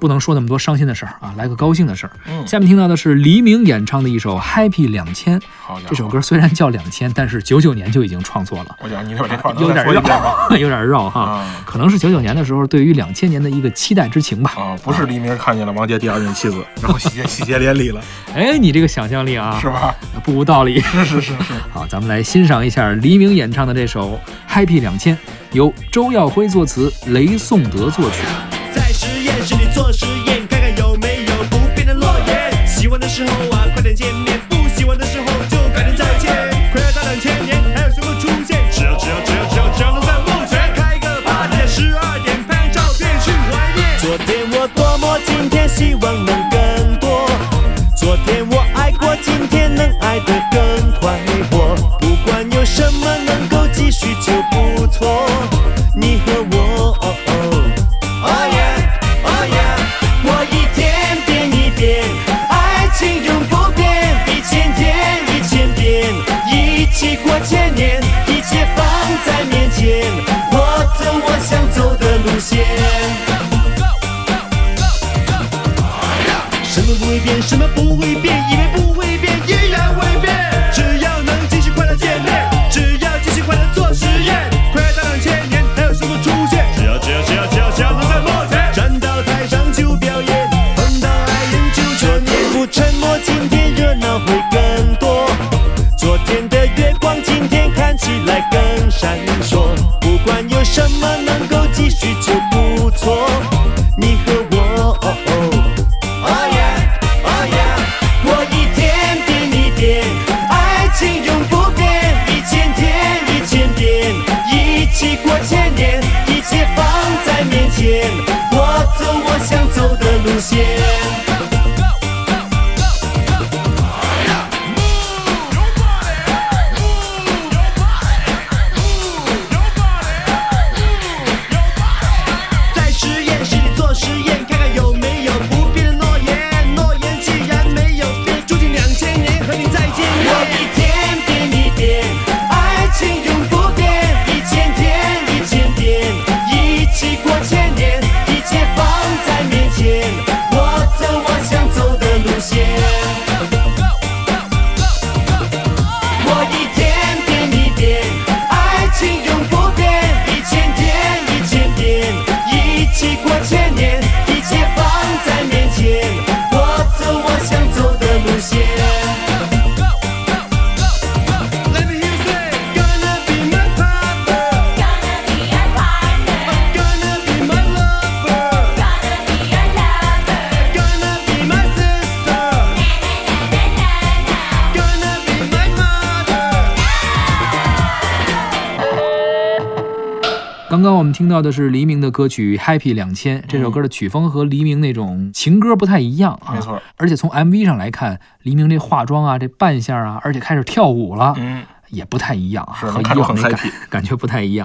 不能说那么多伤心的事儿啊，来个高兴的事儿。嗯，下面听到的是黎明演唱的一首《Happy 两千》。好这首歌虽然叫两千，但是九九年就已经创作了，我讲你这把这话有点绕，吗？有点绕哈。啊可能是九九年的时候对于两千年的一个期待之情吧。啊，不是黎明看见了王杰第二任妻子，然后喜结喜结连理了，哎，你这个想象力啊，是吧？不无道理。是是是是，好，咱们来欣赏一下黎明演唱的这首《Happy 两千》，由周耀辉作词，雷颂德作曲。做实验，看看有没有不变的诺言。喜欢的时候啊，快点见面；不喜欢的时候就改天再见。快要到两千年，还有什么出现？只要只要只要只要只要能在梦前开个 party，十二点拍张照片去怀念。昨天我多么，今天希望能更多。昨天我爱过，今天什么不会变，什么不会变，以为不会变，依然会变。只要能继续快乐见面，只要继续快乐做实验，快乐到两千年，还有什么出现？只要只要只要只要只要能在幕前站到台上就表演，碰到爱人就昨天不沉默，今天热闹会更多。昨天的月光，今天看起来更闪烁。不管有什么能够继续一过千刚刚我们听到的是黎明的歌曲《Happy 两千》，这首歌的曲风和黎明那种情歌不太一样啊。没错。而且从 MV 上来看，黎明这化妆啊，这扮相啊，而且开始跳舞了，嗯，也不太一样啊，和以往那感 happy 感觉不太一样。